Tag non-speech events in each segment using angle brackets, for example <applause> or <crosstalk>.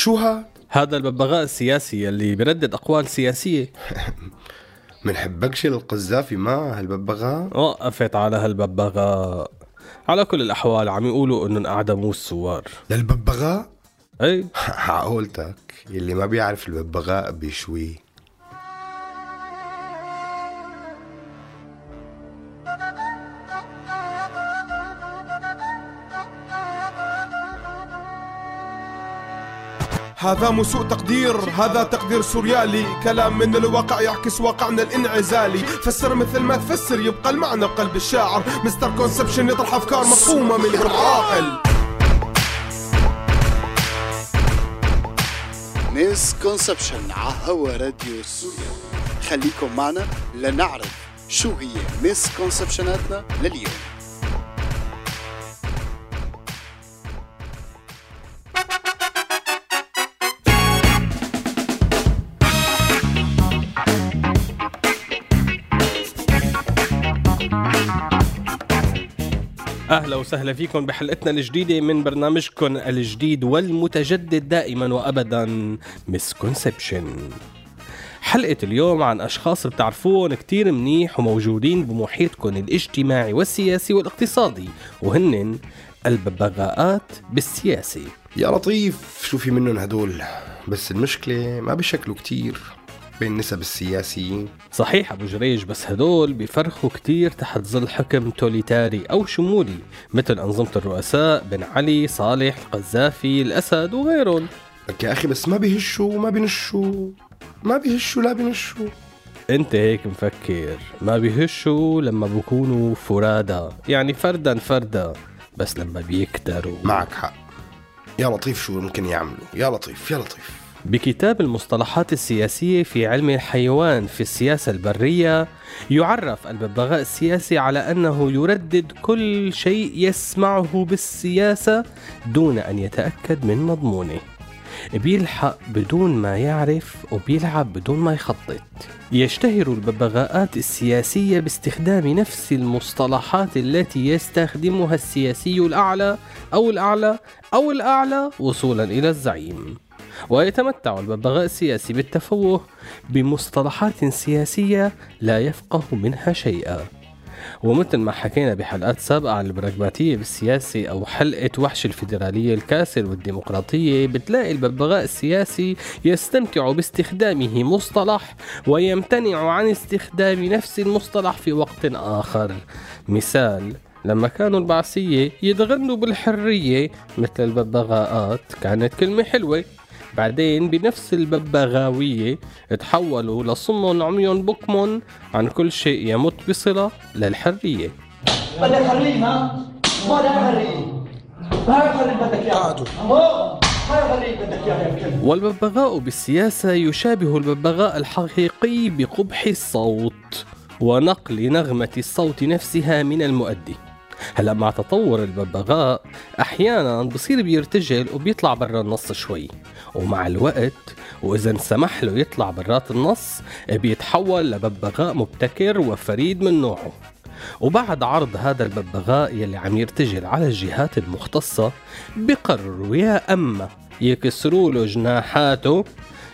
شو هاد؟ هذا الببغاء السياسي اللي بردد أقوال سياسية. <laughs> منحبكش القذافي ما هالببغاء؟ وقفت على هالببغاء. على كل الأحوال عم يقولوا إنهم أعدموه الثوار للببغاء؟ أي. <laughs> عقولتك يلي ما بيعرف الببغاء بيشويه هذا مو سوء تقدير هذا تقدير سوريالي. كلام من الواقع يعكس واقعنا الانعزالي. فسر مثل ما تفسر يبقى المعنى بقلب الشاعر. Mister Conception يطرح أفكار مفهومة من غير عاقل misconception على هوا راديو سوريالي. خليكم معنا لنعرف شو هي misconception اتنا لليوم. أهلا وسهلا فيكم بحلقتنا الجديدة من برنامجكم الجديد والمتجدد دائما وابدا misconception حلقة اليوم عن أشخاص بتعرفوهم كتير منيح وموجودين بمحيطكم الاجتماعي والسياسي والاقتصادي وهن الببغاءات بالسياسة. يا لطيف شو في منهم هدول؟ بس المشكلة ما بشكلوا كتير. بين نسب السياسيين صحيح أبو جريج بس هدول بيفرخوا كتير تحت ظل حكم توتاليتاري أو شمولي مثل أنظمة الرؤساء بن علي صالح القذافي الأسد وغيرهم. لك يا أخي بس ما بيهشوا ما بينشوا. ما بيهشوا لا بينشوا. أنت هيك مفكر. ما بيهشوا لما بكونوا فرادى يعني فردا فردا بس لما بيكتروا. معك حق. يا لطيف شو ممكن يعملوا؟ يا لطيف يا لطيف. بكتاب المصطلحات السياسية في علم الحيوان في السياسة البرية يعرف الببغاء السياسي على أنه يردد كل شيء يسمعه بالسياسة دون أن يتأكد من مضمونه. بيلحق بدون ما يعرف وبيلعب بدون ما يخطط. يشتهر الببغاءات السياسية باستخدام نفس المصطلحات التي يستخدمها السياسي الأعلى أو الأعلى أو الأعلى وصولا إلى الزعيم. ويتمتع الببغاء السياسي بالتفوه بمصطلحات سياسية لا يفقه منها شيئا. ومثل ما حكينا بحلقات سابقة عن البراغماتية بالسياسة أو حلقة وحش الفيدرالية الكاسر والديمقراطية بتلاقي الببغاء السياسي يستمتع باستخدامه مصطلح ويمتنع عن استخدام نفس المصطلح في وقت آخر. مثال لما كانوا البعثية يتغنوا بالحرية مثل الببغاءات كانت كلمة حلوة. بعدين بنفس الببغاوية تحولوا لصم عمي بكم عن كل شيء يمت بصلة للحرية. بدك حرية ما ما حرية. بدك إياها. والببغاء بالسياسة يشابه الببغاء الحقيقي بقبح الصوت ونقل نغمة الصوت نفسها من المؤدي. هلا مع تطور الببغاء أحيانا بصير بيرتجل وبيطلع برا النص شوي. ومع الوقت وإذا انسمح له يطلع برات النص بيتحول لببغاء مبتكر وفريد من نوعه. وبعد عرض هذا الببغاء يلي عم يرتجل على الجهات المختصة بقرروا يا أما يكسروا له جناحاته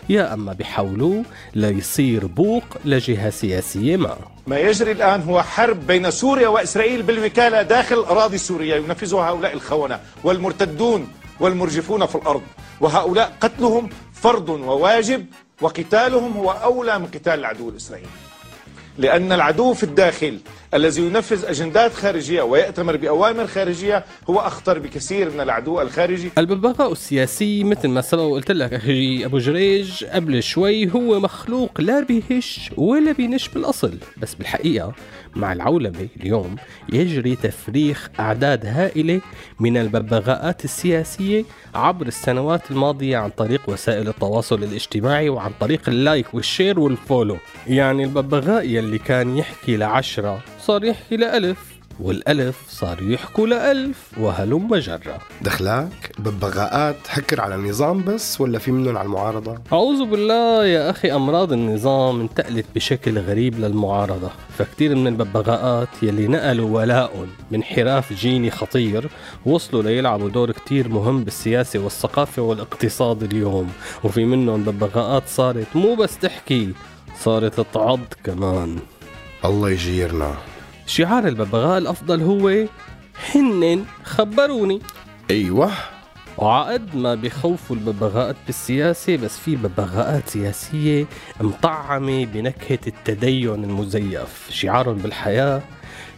يا أما بحولوه ليصير بوق لجهة سياسية ما. ما يجري الآن هو حرب بين سوريا وإسرائيل بالوكالة داخل أراضي سوريا ينفذها هؤلاء الخونة والمرتدون والمرجفون في الأرض. وهؤلاء قتلهم فرض وواجب وقتالهم هو أولى من قتال العدو الإسرائيلي. لأن العدو في الداخل الذي ينفذ أجندات خارجية ويأتمر بأوامر خارجية هو أخطر بكثير من العدو الخارجي. الببغاء السياسي مثل ما سبق وقلت لك أخي أبو جريج قبل شوي هو مخلوق لا بيهش ولا بينش بالاصل بس بالحقيقة مع العولمة اليوم يجري تفريخ أعداد هائلة من الببغاءات السياسية عبر السنوات الماضية عن طريق وسائل التواصل الاجتماعي وعن طريق ال like وال share وال follow يعني الببغاء يلي كان يحكي لعشرة صار يحكي لألف والألف صار يحكوا لألف وهلم جرة دخلاك؟ ببغاءات؟ حكر على النظام بس ولا في منهم على المعارضة؟ أعوذ بالله يا أخي أمراض النظام انتقلت بشكل غريب للمعارضة. فكتير من الببغاءات يلي نقلوا ولاء من حراف جيني خطير وصلوا ليلعبوا دور كتير مهم بالسياسة والثقافة والاقتصاد اليوم. وفي منهم ببغاءات صارت مو بس تحكي صارت تعض كمان. الله يجيرنا. شعار الببغاء الأفضل هو هنن خبروني. أيوه. وعقد ما بخوفوا الببغاءات بالسياسة بس في ببغاءات سياسية مطعمة بنكهة التدين المزيف. شعارهم بالحياة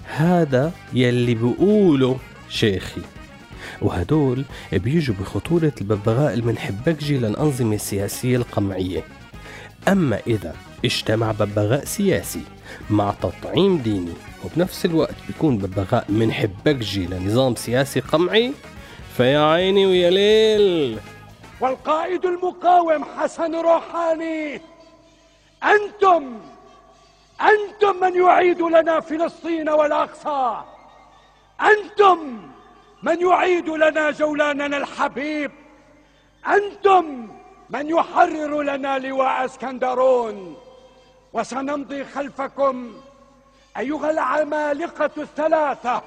هذا يلي بيقولوا شيخي. وهدول بيجوا بخطورة الببغاء المنحبكجي للأنظمة السياسية القمعية. أما إذا اجتمع ببغاء سياسي مع تطعيم ديني وبنفس الوقت بيكون ببغاء منحبكجي لنظام سياسي قمعي فيا عيني ويا ليل. والقائد المقاوم حسن روحاني أنتم أنتم من يعيد لنا فلسطين والأقصى. أنتم من يعيد لنا جولاننا الحبيب. أنتم من يحرر لنا لواء اسكندرون وسنمضي خلفكم. أيها العمالقة الثلاثة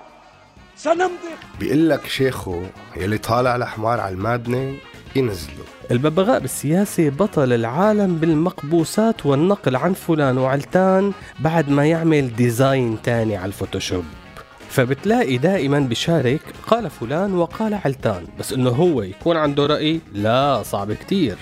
سنمضي. بيقول لك شيخه يلي طالع الحمار على المادنة ينزله الببغاء بالسياسة بطل العالم بالمقبوسات والنقل عن فلان وعلتان بعد ما يعمل design تاني على الفوتوشوب. فبتلاقي دائما بشارك قال فلان وقال علتان بس إنه هو يكون عنده رأي لا صعب كتير.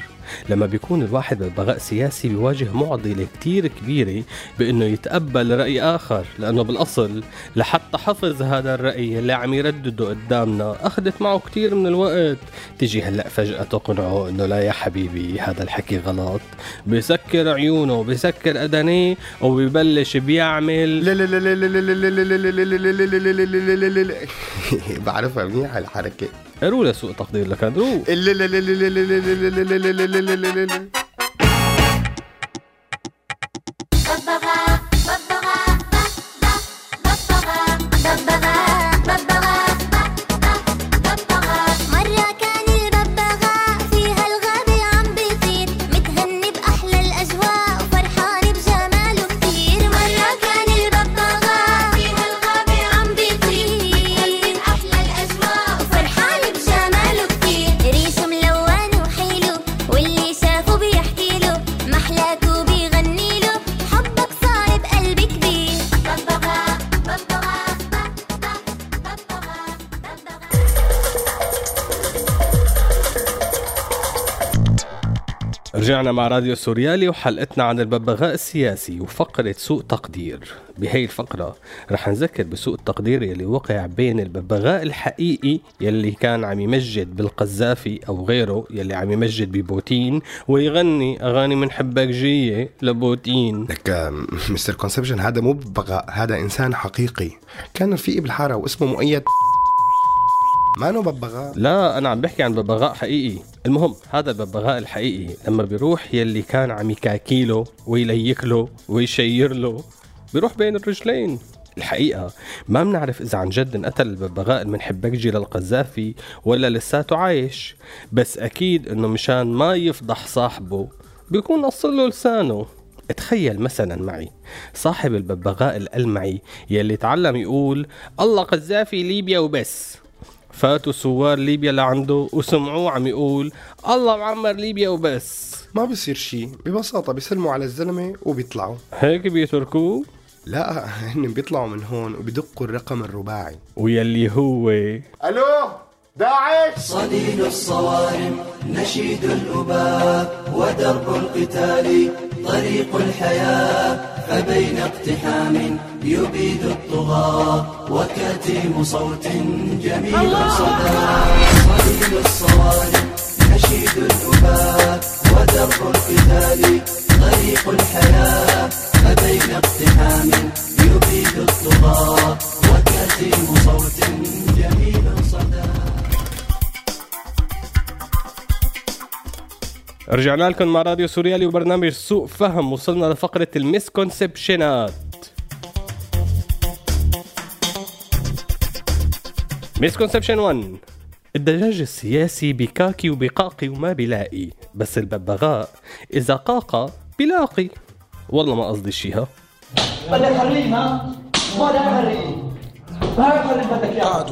لما بيكون الواحد ببغاء سياسي بيواجه معضلة كتير كبيرة بأنه يتقبل رأي آخر لأنه بالأصل لحتى حفظ هذا الرأي اللي عم يردده قدامنا أخذت معه كتير من الوقت تجي هلأ فجأة تقنعه أنه لا يا حبيبي هذا الحكي غلط بسكر عيونه بسكر أدنيه وبيبلش بيعمل بعرفها منيح هالحركة ارولا سوء تقدير لك اندرو رجعنا مع راديو سوريالي وحلقتنا عن الببغاء السياسي وفقرة سوء تقدير. بهي الفقرة رح نذكر بسوء التقدير يلي وقع بين الببغاء الحقيقي يلي كان عم يمجد بالقذافي أو غيره يلي عم يمجد ببوتين ويغني أغاني من حباكجية لبوتين. لك Mister Conception هذا مو ببغاء هذا إنسان حقيقي. كان رفيقي بالحاره واسمه مؤيد. ما ببغاء لا أنا عم بحكي عن ببغاء حقيقي. المهم هذا الببغاء الحقيقي لما بيروح يلي كان عم يكاكيله ويليكله ويشير بيروح بين الرجلين. الحقيقة ما بنعرف إذا عن جد انقتل الببغاء المنحبكجي للقذافي ولا لساته عايش. بس أكيد إنه مشان ما يفضح صاحبه بيكون قصر له لسانه. تخيل مثلا معي صاحب الببغاء الألمعي يلي تعلم يقول الله قذافي ليبيا وبس. فاتوا سوار ليبيا لعنده وسمعوه عم يقول الله معمر ليبيا وبس. ما بصير شيء ببساطة بيسلموا على الزلمة وبيطلعوا. هيك بيتركوه؟ لا <laughs> هن بيطلعوا من هون وبدقوا الرقم الرباعي. ويلي هو. ألو؟ داعش؟ صديد الصوارم نشيد الأباء ودرب القتال طريق الحياة. فبين اقتحام يبيد الطغاة وكتيم صوت جميل صدى صليل الصوارم نشيد الأباء ودرب القتال طريق الحياة. فبين اقتحام يبيد الطغاة وكتيم صوت جميل صدى رجعنا لكم مع راديو سوريالي وبرنامج سوء فهم وصلنا لفقرة المسكونسبشنات. misconception 1 الدجاج السياسي بكاكي وبقاقي وما بلاقي بس الببغاء إذا قاقى بلاقي. والله ما قصدي شي ها؟ بدك خليه ها؟ ما بدك خليه هاي خليه بدك اياه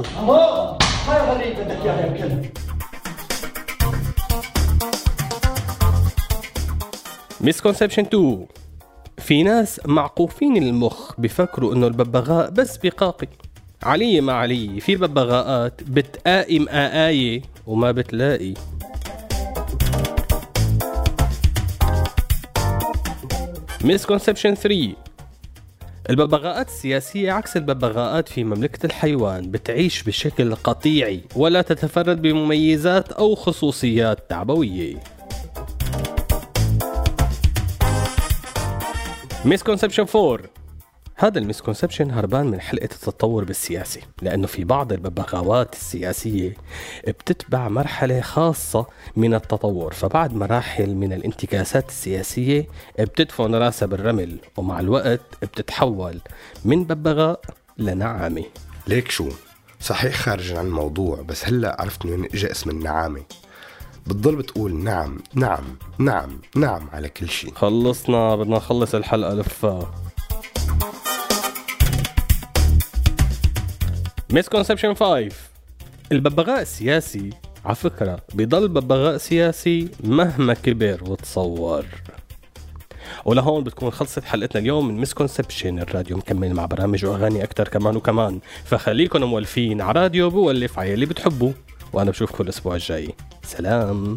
هاي خليه بدك اياه يا misconception 2 في ناس معقوفين المخ بفكروا إنه الببغاء بس بقاقي. علي ما علي في ببغاءات بتقائم آآية وما بتلاقي. مسكونسبشن 3 الببغاءات السياسية عكس الببغاءات في مملكة الحيوان بتعيش بشكل قطيعي ولا تتفرد بمميزات أو خصوصيات تعبوية. misconception 4 هذا ال misconception هربان من حلقة التطور بالسياسة لأنه في بعض الببغاوات السياسية بتتبع مرحلة خاصة من التطور. فبعد مراحل من الانتكاسات السياسية بتدفن راسها بالرمل ومع الوقت بتتحول من ببغاء لنعامة. ليك شو؟ صحيح خارج عن الموضوع بس هلأ عرفت من اجى اسم النعامة. بتضل بتقول نعم نعم نعم نعم على كل شيء. خلصنا بدنا نخلص الحلقة لفا misconception 5 الببغاء السياسي على فكرة بضل ببغاء سياسي مهما كبر وتطور. ولهون بتكون خلصت حلقتنا اليوم من misconception الراديو مكمل مع برامج وأغاني أكثر كمان وكمان. فخليكم مولفين على راديو سوريالي وأنا بشوفكم الأسبوع الجاي. سلام.